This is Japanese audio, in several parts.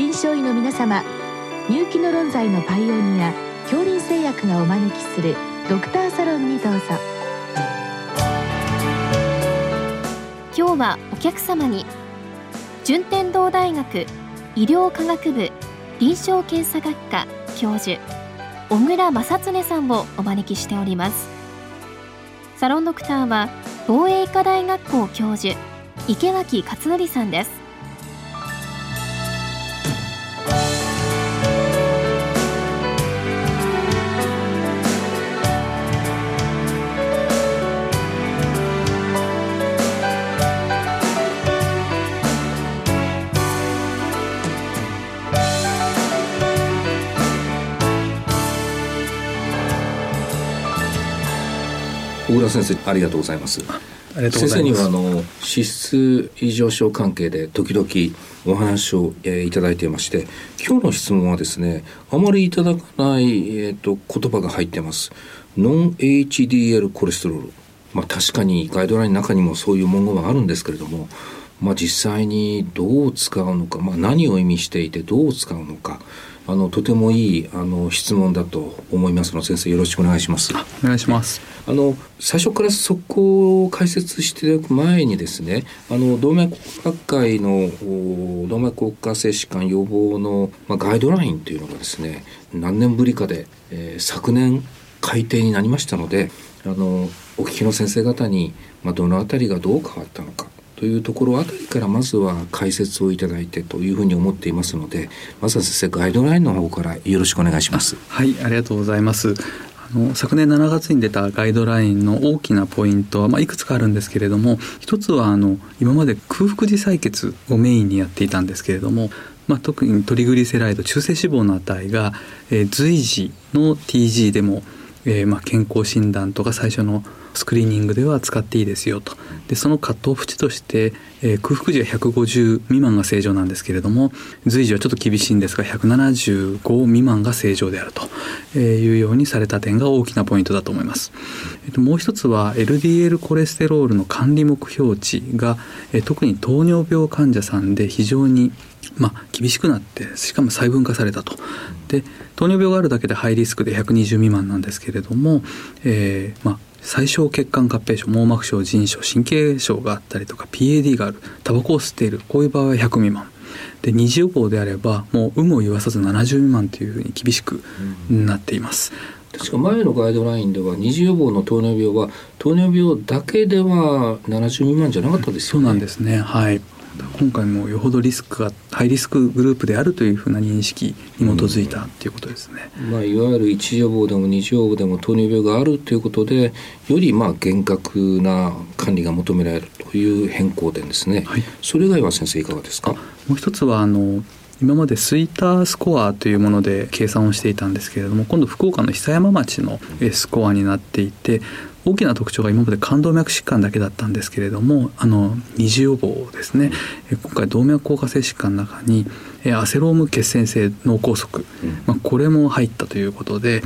臨床医の皆様入気の論剤のパイオニア恐林製薬がお招きするドクターサロンにどうぞ。今日はお客様に順天堂大学医療科学部臨床検査学科教授小倉正恒さんをお招きしております。サロンドクターは防衛医科大学校教授池脇勝則さんです。小倉先生ありがとうございます。先生にはあの脂質異常症関係で時々お話を、えー、いただいていまして今日の質問はですねあまりいただかない、えーと、言葉が入ってます。ノン HDL コレステロール。まあ確かにガイドラインの中にもそういう文言はあるんですけれどもまあ実際にどう使うのか、まあ、何を意味していてどう使うのかあのとてもいいあの質問だと思いますので先生よろしくお願いします。お願いします。あの最初からそこを解説していく前にですねあの動脈学会の動脈硬化性疾患予防の、まあ、ガイドラインというのがですね何年ぶりかで、えー、昨年改定になりましたのであのお聞きの先生方に、まあ、どの辺りがどう変わったのかというところあたりからまずは解説をいただいてというふうに思っていますのでまずは先生ガイドラインの方からよろしくお願いします。はいありがとうございます。あの昨年7月に出たガイドラインの大きなポイントは、まあ、いくつかあるんですけれども一つはあの今まで空腹時採血をメインにやっていたんですけれどもまあ、特にトリグリセライド中性脂肪の値が、えー、随時の TG でも、えー、まあ健康診断とか最初のスクリーニングでは使っていいですよと。でそのカットオフ値として、えー、空腹時は150未満が正常なんですけれども随時はちょっと厳しいんですが175未満が正常であるというようにされた点が大きなポイントだと思います、えー、ともう一つは LDL コレステロールの管理目標値が、えー、特に糖尿病患者さんで非常にまあ、厳しくなってしかも細分化されたと。で糖尿病があるだけでハイリスクで120未満なんですけれども、えーまあ、最小血管合併症網膜症腎症神経症があったりとか PAD があるタバコを吸っているこういう場合は100未満で二次予防であればもう有無を言わさず70未満というふうに厳しくなっています。確か前のガイドラインでは二次予防の糖尿病は糖尿病だけでは70未満じゃなかったですよね。そうなんですね。はい。今回もよほどリスクがハイリスクグループであるというふうな認識に基づいたということですね、うん、まあ、いわゆる一次予防でも二次予防でも糖尿病があるということでよりまあ厳格な管理が求められるという変更点ですね、はい、それ以外は先生いかがですか？もう一つはあの今までスイータースコアというもので計算をしていたんですけれども今度福岡の久山町のスコアになっていて大きな特徴が今まで冠動脈疾患だけだったんですけれどもあの二次予防ですね。今回動脈硬化性疾患の中にアセローム血栓性脳梗塞、まあ、これも入ったということで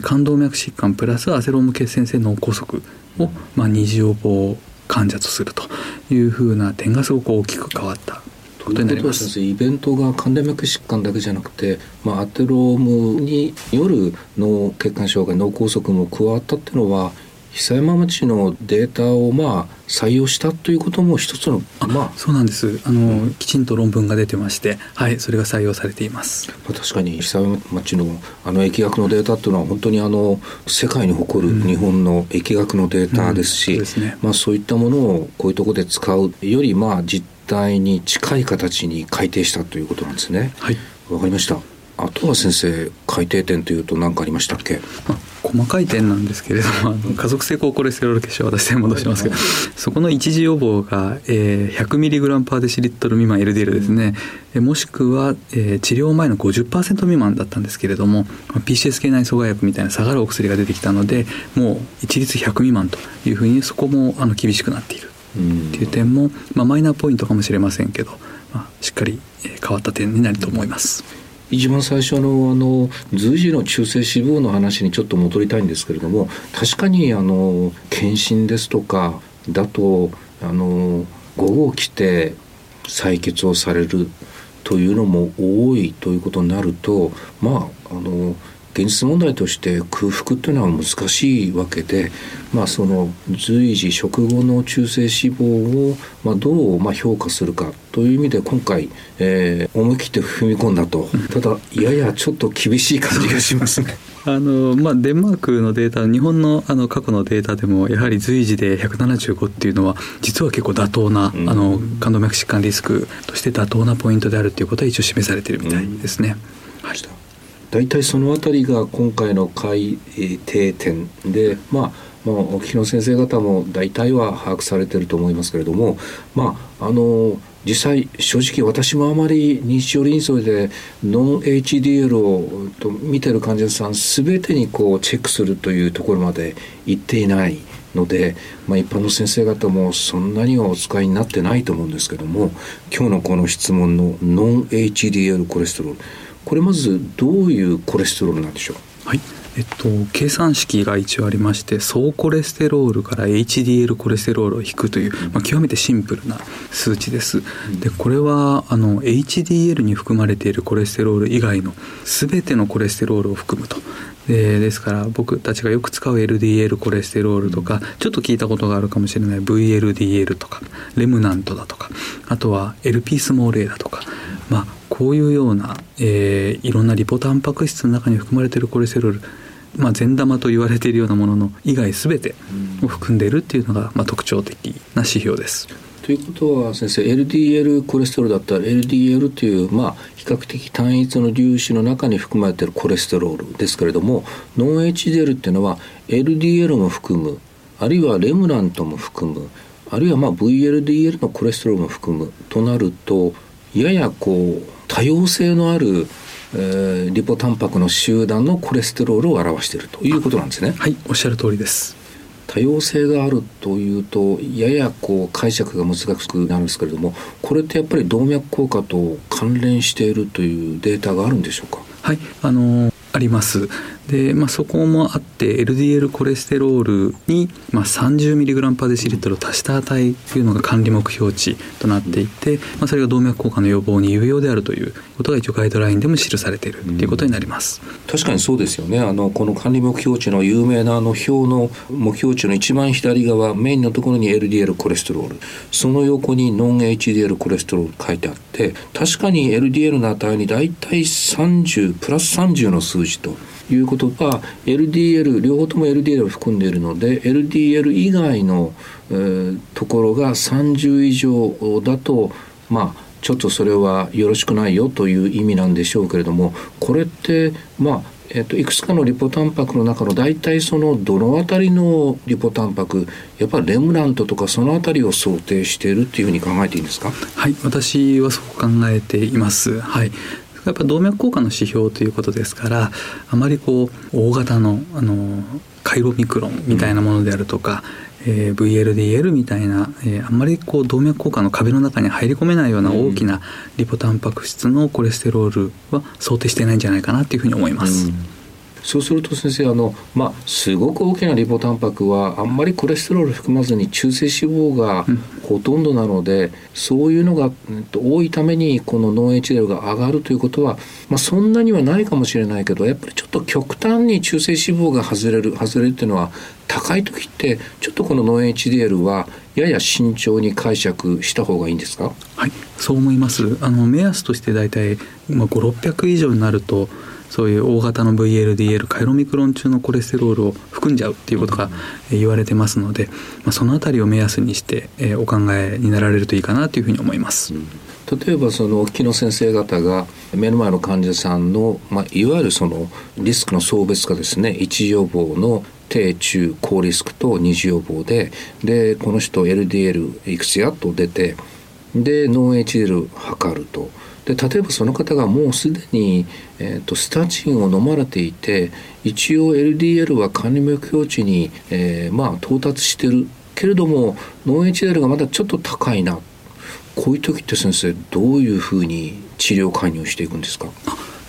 冠動脈疾患プラスアセローム血栓性脳梗塞を、まあ、二次予防患者とするというふうな点がすごく大きく変わったことになります。イベントが冠動脈疾患だけじゃなくて、まあ、アテロームによる脳血管障害脳梗塞も加わったっていうのは久山町のデータをまあ採用したということも一つのまあ。そうなんです。あの、うん、きちんと論文が出てましてはいそれが採用されています。確かに久山町のあの疫学のデータっていうのは本当にあの世界に誇る日本の疫学のデータですし、うんうんそうね、まあそういったものをこういうところで使うよりまあ実態に近い形に改定したということなんですね。はい。わかりました。あとは先生改定点というと何かありましたっけ？細かい点なんですけれども家族性高コレステロール血症私で戻しますけどそこの一次予防が、えー、100mg パーデシリットル未満 LDL ですね、うん、もしくは、えー、治療前の50%未満だったんですけれども PCSK9 阻害薬みたいな下がるお薬が出てきたのでもう一律100未満というふうにそこもあの厳しくなっているっていう点も、まあ、マイナーポイントかもしれませんけど、まあ、しっかり変わった点になると思います。一番最初のあの随時の中性脂肪の話にちょっと戻りたいんですけれども確かにあの検診ですとかだとあの午後来て採血をされるというのも多いということになるとまああの現実問題として空腹というのは難しいわけで、まあ、その随時食後の中性脂肪を、まあ、どうまあ評価するかという意味で今回、えー、思い切って踏み込んだとただややちょっと厳しい感じがしますね。あのまあ、デンマークのデータ日本のあの過去のデータでもやはり随時で175っていうのは実は結構妥当な、うん、あの冠動脈疾患リスクとして妥当なポイントであるということは一応示されているみたいですね。うん、はい大体その辺りが今回の改定点でまあもう木野先生方も大体は把握されてると思いますけれどもまああの実際正直私もあまり日常臨床でノン HDL をと見てる患者さん全てにこうチェックするというところまで行っていないので、まあ、一般の先生方もそんなにはお使いになってないと思うんですけども今日のこの質問のノン HDL コレステロールこれまずどういうコレステロールなんでしょう？はいえっと、計算式が一応ありまして総コレステロールから HDL コレステロールを引くという、まあ、極めてシンプルな数値です。でこれはあの HDL に含まれているコレステロール以外の全てのコレステロールを含むと。でですから僕たちがよく使う LDL コレステロールとかちょっと聞いたことがあるかもしれない VLDL とかレムナントだとかあとは LP スモール A だとかまあこういうような、えー、いろんなリポタンパク質の中に含まれているコレステロールまあ、善玉と言われているようなものの以外全てを含んでいるっていうのが、まあ、特徴的な指標です。ということは先生 LDL コレステロールだったら LDL という、まあ、比較的単一の粒子の中に含まれているコレステロールですけれどもノン HDL っていうのは LDL も含むあるいはレムナントも含むあるいはまあ VLDL のコレステロールも含むとなるとややこう多様性のあるえー、リポタンパクの集団のコレステロールを表しているということなんですね。はい、おっしゃる通りです。多様性があるというとややこう解釈が難しくなるんですけれどもこれってやっぱり動脈硬化と関連しているというデータがあるんでしょうか？はいあのありますで、まあ、そこもあって LDL コレステロールに、まあ、30mg パーデシリットルを足した値というのが管理目標値となっていて、まあ、それが動脈硬化の予防に有用であるということが一応ガイドラインでも記されているということになります、確かにそうですよね。あのこの管理目標値の有名なあの表の目標値の一番左側メインのところに LDL コレステロール。その横にノン HDL コレステロール書いてあって確かに LDL の値に大体30プラス30の数字ということが LDL 両方とも LDL を含んでいるので LDL 以外の、えー、ところが30以上だとまあちょっとそれはよろしくないよという意味なんでしょうけれどもこれってまあえっと、いくつかのリポタンパクの中の大体そのどの辺りのリポタンパクやっぱりレムナントとかその辺りを想定しているっていうふうに考えていいんですか？はい私はそう考えています。はい。やっぱ動脈硬化の指標ということですからあまりこう大型のあのカイロミクロンみたいなものであるとか、うん、えー、VLDL みたいな、えー、あんまりこう動脈硬化の壁の中に入り込めないような大きなリポタンパク質のコレステロールは想定してないんじゃないかなというふうに思います。うんそうすると先生あの、まあ、すごく大きなリポタンパクはあんまりコレステロール含まずに中性脂肪がほとんどなので、そういうのが、多いためにこのノン HDL が上がるということは、まあ、そんなにはないかもしれないけどやっぱりちょっと極端に中性脂肪が外れる外れるっていうのは高い時ってちょっとこのノン HDL はやや慎重に解釈した方がいいんですか？はいそう思います。あの目安として大体、まあ、5600以上になるとそういう大型の VLDL カイロミクロン中のコレステロールを含んじゃうっていうことが言われてますので、まあ、その辺りを目安にして、えー、お考えになられるといいかなというふうに思います。例えばその木の先生方が目の前の患者さんの、まあ、いわゆるそのリスクの層別化ですね一次予防の低中高リスクと二次予防ででこの人 LDL いくつやと出てでノン HDL 測ると。で例えばその方がもうすでに、えーと、スタチンを飲まれていて一応 LDL は管理目標値に、えー、まあ、到達してる。けれどもノン HDL がまだちょっと高いな。こういう時って先生どういうふうに治療介入していくんですか？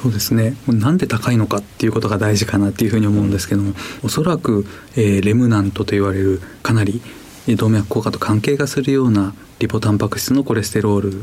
そうですね。なんで高いのかっていうことが大事かなっていうふうに思うんですけども、おそらく、えー、レムナントと言われるかなり動脈硬化と関係がするようなリポタンパク質のコレステロール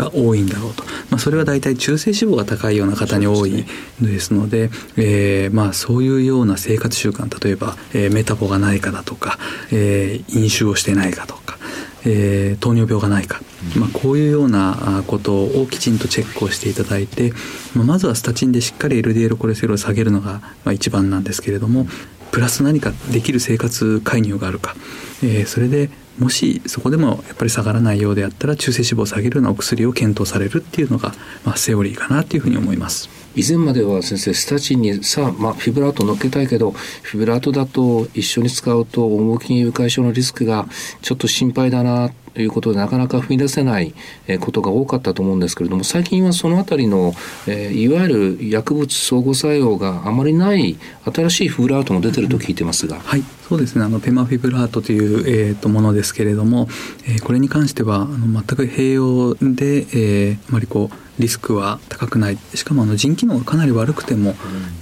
が多いんだろうと。まあ、それは大体中性脂肪が高いような方に多いですのでで、えーまあ、そういうような生活習慣例えば、えー、メタボがないかだとか、えー、飲酒をしてないかとか、えー、糖尿病がないか、まあ、こういうようなことをきちんとチェックをしていただいて、まあ、まずはスタチンでしっかり LDL コレステロールを下げるのが、まあ、一番なんですけれどもプラス何かできる生活介入があるか、えー、それでもしそこでもやっぱり下がらないようであったら中性脂肪を下げるようなお薬を検討されるっていうのが、まあ、セオリーかなというふうに思います。以前までは先生スタチンにさあ、まあ、フィブラート乗っけたいけどフィブラートだと一緒に使うと重きに誘拐症のリスクがちょっと心配だなということでなかなか踏み出せないことが多かったと思うんですけれども最近はそのあたりの、えー、いわゆる薬物相互作用があまりない新しいフィブラートも出てると聞いてますが。はいそうですね。あのペマフィブラートという、えー、とものですけれども、えー、これに関してはあの全く併用で、えー、あまりこうリスクは高くない。しかもあの腎機能がかなり悪くても、うん、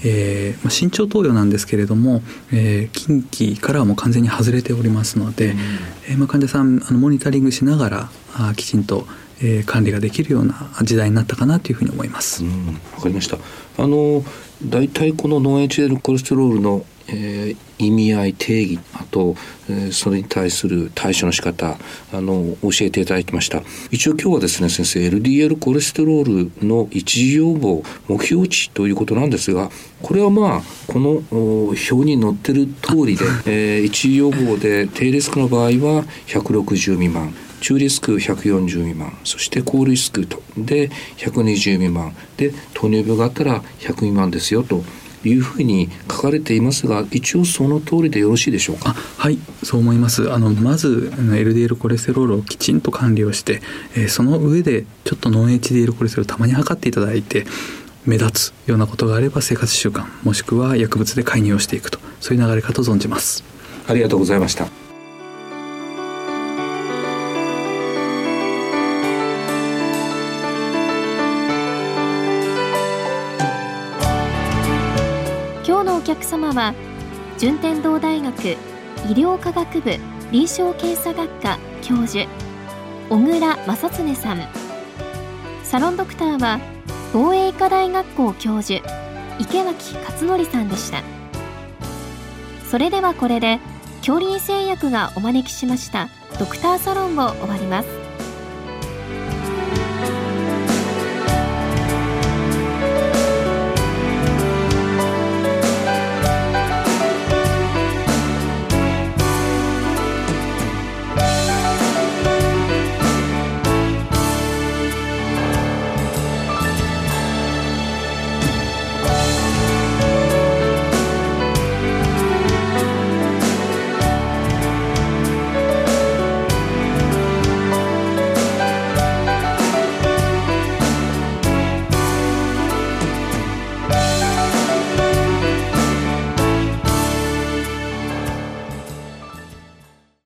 えー、まあ、慎重投与なんですけれども、えー、近畿からはもう完全に外れておりますので、うん、えー、まあ、患者さんあのモニタリングしながらあきちんとえー、管理ができるような時代になったかなというふうに思います。わ、かりました。あの大体このノン HDL コレステロールのえー、意味合い定義あと、えー、それに対する対処の仕方あの教えていただきました。一応今日はですね先生 LDL コレステロールの一時予防目標値ということなんですがこれはまあこの表に載ってる通りで、えー、一時予防で低リスクの場合は160未満中リスク140未満そして高リスクとで120未満で糖尿病があったら100未満ですよというふうに書かれていますが一応その通りでよろしいでしょうか？はいそう思います。あのまず LDL コレステロールをきちんと管理をして、えー、その上でちょっとノン HDL コレステロールたまに測っていただいて目立つようなことがあれば生活習慣もしくは薬物で介入をしていくとそういう流れかと存じます。ありがとうございました客様は順天堂大学医療科学部臨床検査学科教授小倉正恒さん。サロンドクターは防衛医科大学校教授池脇勝則さんでした。それではこれで恐林製薬がお招きしましたドクターサロンを終わります。